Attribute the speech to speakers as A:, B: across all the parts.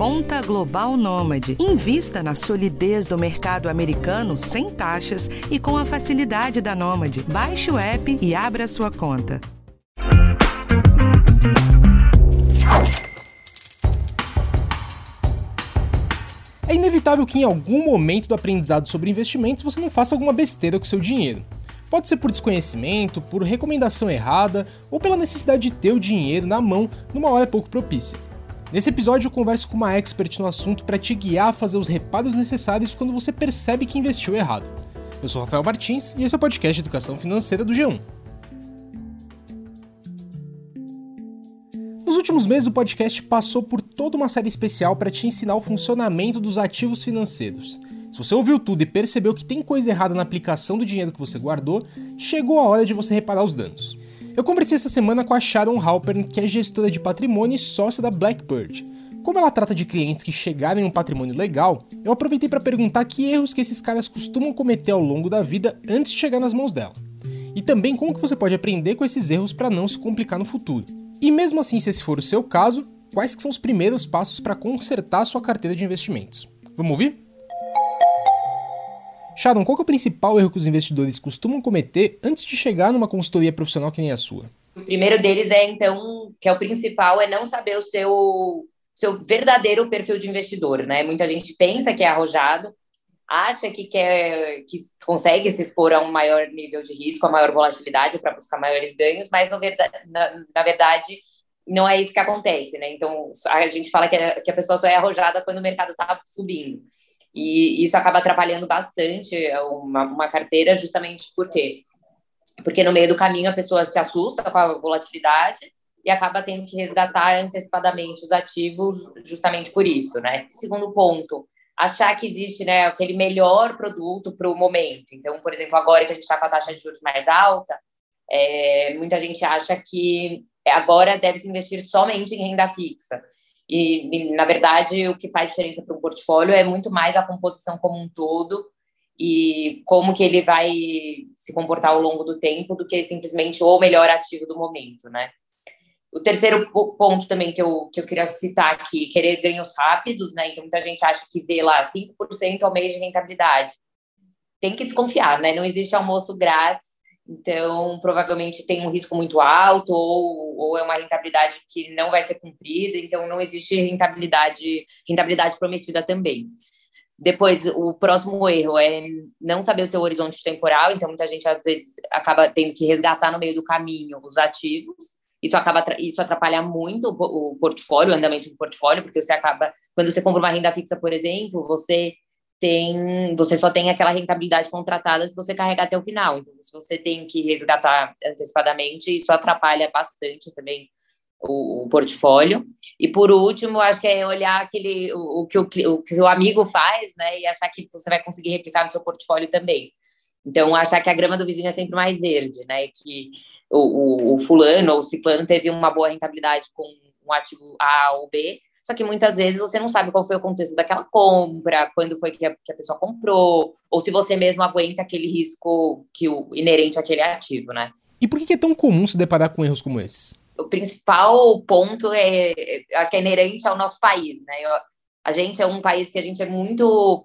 A: Conta Global Nômade. Invista na solidez do mercado americano sem taxas e com a facilidade da Nômade. Baixe o app e abra sua conta.
B: É inevitável que em algum momento do aprendizado sobre investimentos você não faça alguma besteira com seu dinheiro. Pode ser por desconhecimento, por recomendação errada ou pela necessidade de ter o dinheiro na mão numa hora pouco propícia. Nesse episódio eu converso com uma expert no assunto para te guiar a fazer os reparos necessários quando você percebe que investiu errado. Eu sou Rafael Martins e esse é o podcast Educação Financeira do G1. Nos últimos meses, o podcast passou por toda uma série especial para te ensinar o funcionamento dos ativos financeiros. Se você ouviu tudo e percebeu que tem coisa errada na aplicação do dinheiro que você guardou, chegou a hora de você reparar os danos. Eu conversei essa semana com a Sharon Halpern, que é gestora de patrimônio e sócia da Blackbird. Como ela trata de clientes que chegaram em um patrimônio legal, eu aproveitei para perguntar que erros que esses caras costumam cometer ao longo da vida antes de chegar nas mãos dela. E também como que você pode aprender com esses erros para não se complicar no futuro. E mesmo assim, se esse for o seu caso, quais são os primeiros passos para consertar sua carteira de investimentos? Vamos ouvir? Sharon, qual é o principal erro que os investidores costumam cometer antes de chegar numa consultoria profissional que nem a sua?
C: O primeiro deles é, então, que é o principal, é não saber o seu, seu verdadeiro perfil de investidor, né? Muita gente pensa que é arrojado, acha que quer, que consegue se expor a um maior nível de risco, a maior volatilidade para buscar maiores ganhos, mas verdade, na, na, verdade não é isso que acontece, né? Então a gente fala que a, que a pessoa só é arrojada quando o mercado está subindo. E isso acaba atrapalhando bastante uma, uma carteira, justamente por quê? Porque no meio do caminho a pessoa se assusta com a volatilidade e acaba tendo que resgatar antecipadamente os ativos justamente por isso, né? Segundo ponto, achar que existe né, aquele melhor produto para o momento. Então, por exemplo, agora que a gente está com a taxa de juros mais alta, é, muita gente acha que agora deve se investir somente em renda fixa. E, e, na verdade, o que faz diferença para um portfólio é muito mais a composição como um todo e como que ele vai se comportar ao longo do tempo do que simplesmente o melhor ativo do momento, né? O terceiro ponto também que eu, que eu queria citar aqui, querer ganhos rápidos, né? Então, muita gente acha que vê lá 5% ao mês de rentabilidade. Tem que desconfiar, né? Não existe almoço grátis então, provavelmente tem um risco muito alto ou, ou é uma rentabilidade que não vai ser cumprida, então não existe rentabilidade, rentabilidade prometida também. Depois, o próximo erro é não saber o seu horizonte temporal, então muita gente às vezes acaba tendo que resgatar no meio do caminho os ativos. Isso acaba isso atrapalha muito o portfólio, o andamento do portfólio, porque você acaba quando você compra uma renda fixa, por exemplo, você tem, você só tem aquela rentabilidade contratada se você carregar até o final. Então, se você tem que resgatar antecipadamente, isso atrapalha bastante também o, o portfólio. E por último, acho que é olhar aquele o, o, que o, o que o amigo faz, né, e achar que você vai conseguir replicar no seu portfólio também. Então, achar que a grama do vizinho é sempre mais verde, né, que o, o, o fulano ou o ciclano teve uma boa rentabilidade com um ativo A ou B, só que muitas vezes você não sabe qual foi o contexto daquela compra, quando foi que a, que a pessoa comprou, ou se você mesmo aguenta aquele risco que o inerente àquele ativo, né?
B: E por que é tão comum se deparar com erros como esses?
C: O principal ponto é, acho que é inerente ao nosso país, né? Eu, a gente é um país que a gente é muito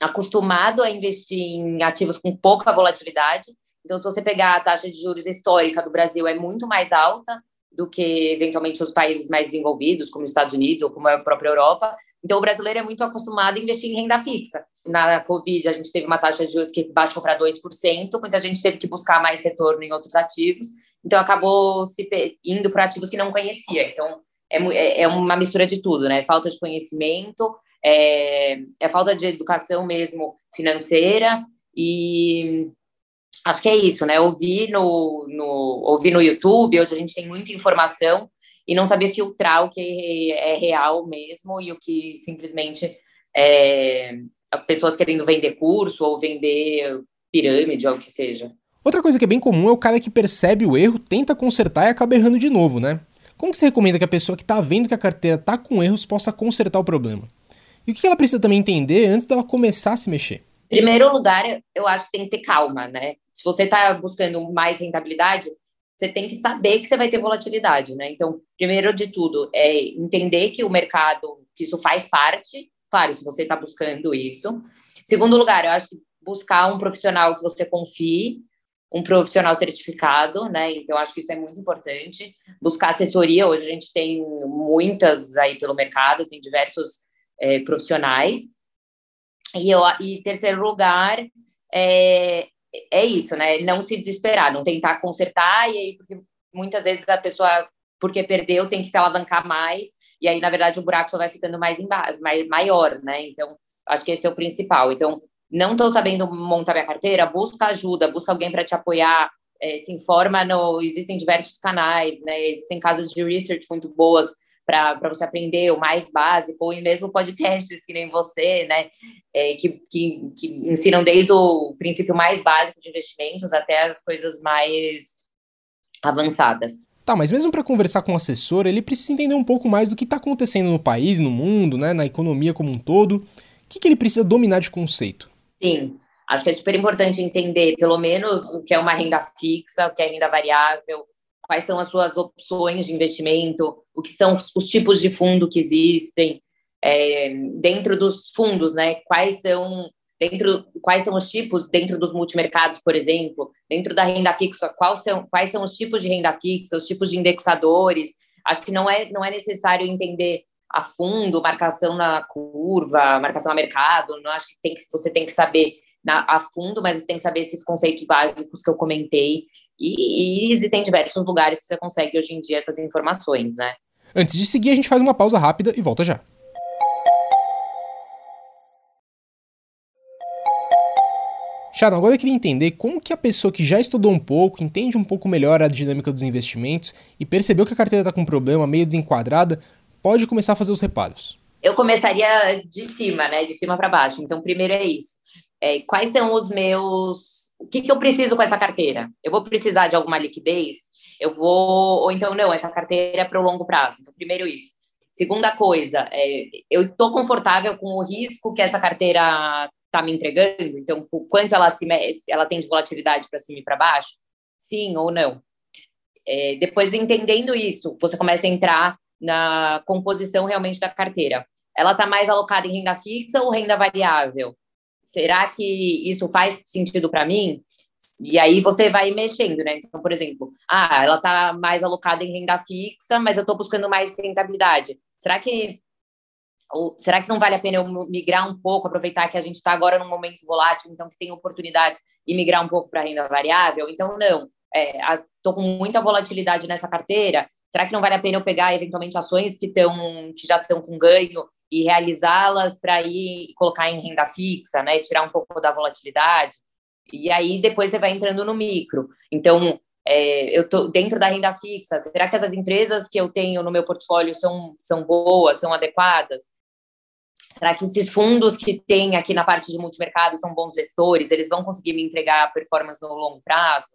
C: acostumado a investir em ativos com pouca volatilidade. Então, se você pegar a taxa de juros histórica do Brasil, é muito mais alta do que eventualmente os países mais desenvolvidos, como os Estados Unidos ou como a própria Europa. Então, o brasileiro é muito acostumado a investir em renda fixa. Na Covid, a gente teve uma taxa de juros que baixou para 2%, muita gente teve que buscar mais retorno em outros ativos, então acabou se indo para ativos que não conhecia. Então, é, é, é uma mistura de tudo, né? Falta de conhecimento, é, é falta de educação mesmo financeira e acho que é isso, né? Ouvir no, no, ouvir no YouTube, hoje a gente tem muita informação e não saber filtrar o que é real mesmo e o que simplesmente é pessoas querendo vender curso ou vender pirâmide ou o que seja.
B: Outra coisa que é bem comum é o cara que percebe o erro, tenta consertar e acaba errando de novo, né? Como que você recomenda que a pessoa que está vendo que a carteira está com erros possa consertar o problema? E o que ela precisa também entender antes dela começar a se mexer?
C: Primeiro lugar, eu acho que tem que ter calma, né? Se você está buscando mais rentabilidade, você tem que saber que você vai ter volatilidade, né? Então, primeiro de tudo, é entender que o mercado que isso faz parte, claro, se você está buscando isso. Segundo lugar, eu acho que buscar um profissional que você confie, um profissional certificado, né? Então, acho que isso é muito importante. Buscar assessoria, hoje a gente tem muitas aí pelo mercado, tem diversos é, profissionais. E, eu, e terceiro lugar, é, é isso, né? Não se desesperar, não tentar consertar, e aí, porque muitas vezes a pessoa, porque perdeu, tem que se alavancar mais, e aí, na verdade, o buraco só vai ficando mais, mais maior, né? Então, acho que esse é o principal. Então, não estou sabendo montar minha carteira, busca ajuda, busca alguém para te apoiar, é, se informa, no, existem diversos canais, né? Existem casas de research muito boas para você aprender o mais básico, ou mesmo podcasts que nem você, né, é, que, que, que, ensinam desde o princípio mais básico de investimentos até as coisas mais avançadas.
B: Tá, mas mesmo para conversar com o assessor, ele precisa entender um pouco mais do que está acontecendo no país, no mundo, né, na economia como um todo. O que, que ele precisa dominar de conceito?
C: Sim, acho que é super importante entender, pelo menos, o que é uma renda fixa, o que é renda variável, quais são as suas opções de investimento, o que são os tipos de fundo que existem, é, dentro dos fundos, né? Quais são dentro quais são os tipos dentro dos multimercados, por exemplo, dentro da renda fixa, quais são quais são os tipos de renda fixa, os tipos de indexadores. Acho que não é não é necessário entender a fundo, marcação na curva, marcação a mercado. Não acho que tem que você tem que saber na, a fundo, mas você tem que saber esses conceitos básicos que eu comentei e, e existem diversos lugares que você consegue hoje em dia essas informações, né?
B: Antes de seguir, a gente faz uma pausa rápida e volta já. Sharon, agora eu queria entender como que a pessoa que já estudou um pouco, entende um pouco melhor a dinâmica dos investimentos e percebeu que a carteira está com um problema meio desenquadrada, pode começar a fazer os reparos.
C: Eu começaria de cima, né? De cima para baixo. Então, primeiro é isso. É, quais são os meus o que, que eu preciso com essa carteira? Eu vou precisar de alguma liquidez? Eu vou, ou então não, essa carteira é para o longo prazo. Então, primeiro isso. Segunda coisa, é, eu estou confortável com o risco que essa carteira está me entregando? Então, o quanto ela, se, ela tem de volatilidade para cima e para baixo? Sim ou não? É, depois, entendendo isso, você começa a entrar na composição realmente da carteira. Ela está mais alocada em renda fixa ou renda variável? Será que isso faz sentido para mim? E aí você vai mexendo, né? Então, por exemplo, ah, ela está mais alocada em renda fixa, mas eu estou buscando mais rentabilidade. Será que ou, será que não vale a pena eu migrar um pouco, aproveitar que a gente está agora num momento volátil, então que tem oportunidades e migrar um pouco para renda variável? Então, não. Estou é, com muita volatilidade nessa carteira. Será que não vale a pena eu pegar eventualmente ações que, tão, que já estão com ganho e realizá-las para ir colocar em renda fixa, né? Tirar um pouco da volatilidade. E aí depois você vai entrando no micro. Então, é, eu estou dentro da renda fixa. Será que essas empresas que eu tenho no meu portfólio são, são boas, são adequadas? Será que esses fundos que tem aqui na parte de multimercado são bons gestores? Eles vão conseguir me entregar performance no longo prazo?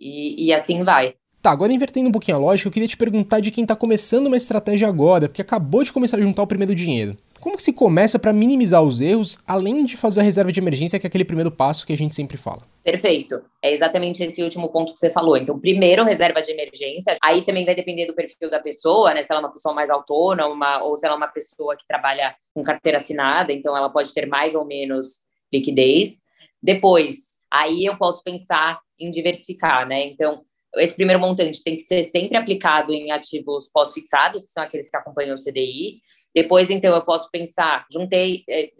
C: E, e assim vai.
B: Tá, agora invertendo um pouquinho a lógica, eu queria te perguntar de quem está começando uma estratégia agora, porque acabou de começar a juntar o primeiro dinheiro. Como que se começa para minimizar os erros, além de fazer a reserva de emergência, que é aquele primeiro passo que a gente sempre fala?
C: Perfeito. É exatamente esse último ponto que você falou. Então, primeiro, reserva de emergência. Aí também vai depender do perfil da pessoa, né? Se ela é uma pessoa mais autônoma ou se ela é uma pessoa que trabalha com carteira assinada, então ela pode ter mais ou menos liquidez. Depois, aí eu posso pensar em diversificar, né? Então, esse primeiro montante tem que ser sempre aplicado em ativos pós-fixados, que são aqueles que acompanham o CDI. Depois, então, eu posso pensar, juntei, é,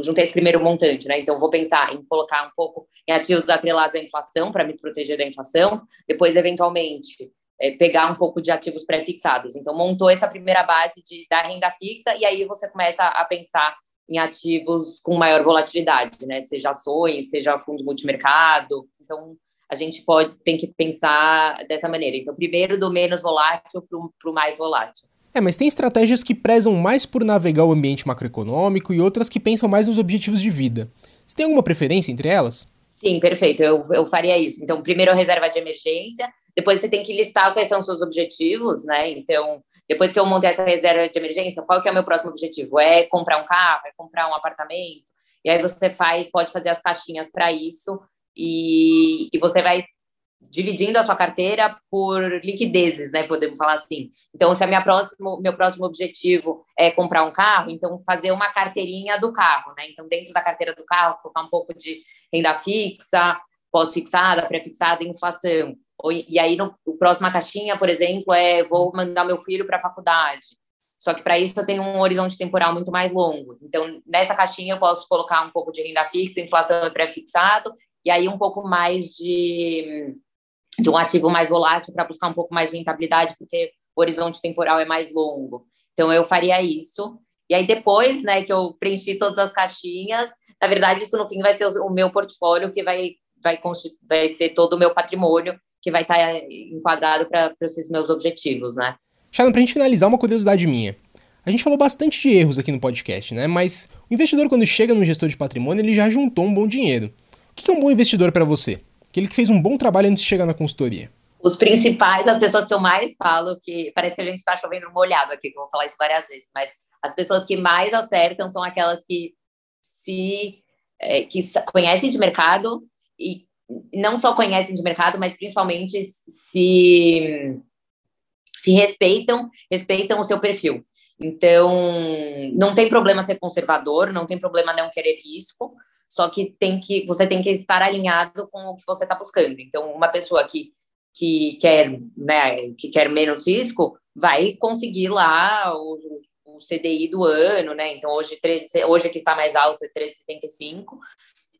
C: juntei esse primeiro montante, né? Então, vou pensar em colocar um pouco em ativos atrelados à inflação, para me proteger da inflação. Depois, eventualmente, é, pegar um pouco de ativos pré-fixados. Então, montou essa primeira base de, da renda fixa, e aí você começa a pensar em ativos com maior volatilidade, né? Seja ações, seja fundos multimercado. Então, a gente pode tem que pensar dessa maneira. Então, primeiro do menos volátil para o mais volátil.
B: É, mas tem estratégias que prezam mais por navegar o ambiente macroeconômico e outras que pensam mais nos objetivos de vida. Você tem alguma preferência entre elas?
C: Sim, perfeito. Eu, eu faria isso. Então, primeiro reserva de emergência, depois você tem que listar quais são os seus objetivos, né? Então, depois que eu montei essa reserva de emergência, qual que é o meu próximo objetivo? É comprar um carro? É comprar um apartamento? E aí você faz, pode fazer as caixinhas para isso e, e você vai dividindo a sua carteira por liquidezes, né? Podemos falar assim. Então, se a minha próximo, meu próximo objetivo é comprar um carro, então fazer uma carteirinha do carro, né? Então, dentro da carteira do carro, colocar um pouco de renda fixa, pós-fixada, pré-fixada, inflação. E aí, no, a próxima caixinha, por exemplo, é vou mandar meu filho para a faculdade. Só que para isso eu tenho um horizonte temporal muito mais longo. Então, nessa caixinha eu posso colocar um pouco de renda fixa, inflação e pré-fixado, e aí um pouco mais de, de um ativo mais volátil para buscar um pouco mais de rentabilidade, porque o horizonte temporal é mais longo. Então, eu faria isso. E aí, depois né, que eu preenchi todas as caixinhas, na verdade, isso no fim vai ser o meu portfólio que vai, vai, vai ser todo o meu patrimônio que vai estar enquadrado para esses meus objetivos, né?
B: Shannon, pra gente finalizar, uma curiosidade minha. A gente falou bastante de erros aqui no podcast, né? Mas o investidor, quando chega no gestor de patrimônio, ele já juntou um bom dinheiro. O que é um bom investidor para você? Aquele que fez um bom trabalho antes de chegar na consultoria.
C: Os principais, as pessoas que eu mais falo, que parece que a gente está chovendo molhado aqui, que eu vou falar isso várias vezes, mas as pessoas que mais acertam são aquelas que se é, que conhecem de mercado e não só conhecem de mercado, mas principalmente se se respeitam, respeitam o seu perfil. Então, não tem problema ser conservador, não tem problema não querer risco, só que tem que você tem que estar alinhado com o que você está buscando. Então, uma pessoa que, que quer né, que quer menos risco vai conseguir lá o, o CDI do ano, né? Então, hoje 13, hoje que está mais alto é 13,75.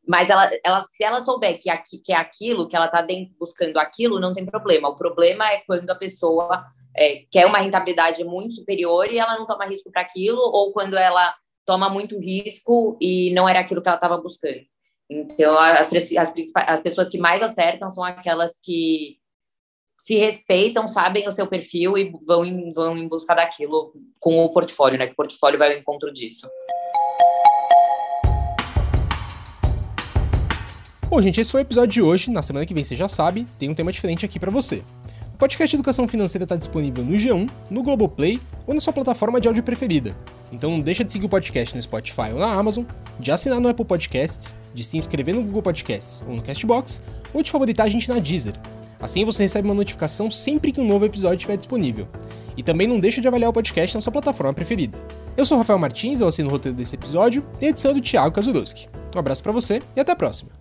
C: Mas ela, ela, se ela souber que, aqui, que é aquilo, que ela está buscando aquilo, não tem problema. O problema é quando a pessoa é, quer uma rentabilidade muito superior e ela não toma risco para aquilo, ou quando ela toma muito risco e não era aquilo que ela estava buscando. Então, as, as, as pessoas que mais acertam são aquelas que se respeitam, sabem o seu perfil e vão em, vão em busca daquilo com o portfólio, né? Que o portfólio vai ao encontro disso.
B: Bom, gente, esse foi o episódio de hoje. Na semana que vem, você já sabe, tem um tema diferente aqui para você podcast Educação Financeira está disponível no G1, no Globoplay ou na sua plataforma de áudio preferida. Então não deixa de seguir o podcast no Spotify ou na Amazon, de assinar no Apple Podcasts, de se inscrever no Google Podcasts ou no Castbox, ou de favoritar a gente na Deezer. Assim você recebe uma notificação sempre que um novo episódio estiver disponível. E também não deixa de avaliar o podcast na sua plataforma preferida. Eu sou Rafael Martins, eu assino o roteiro desse episódio e a edição é do Thiago Kazudowski. Um abraço para você e até a próxima.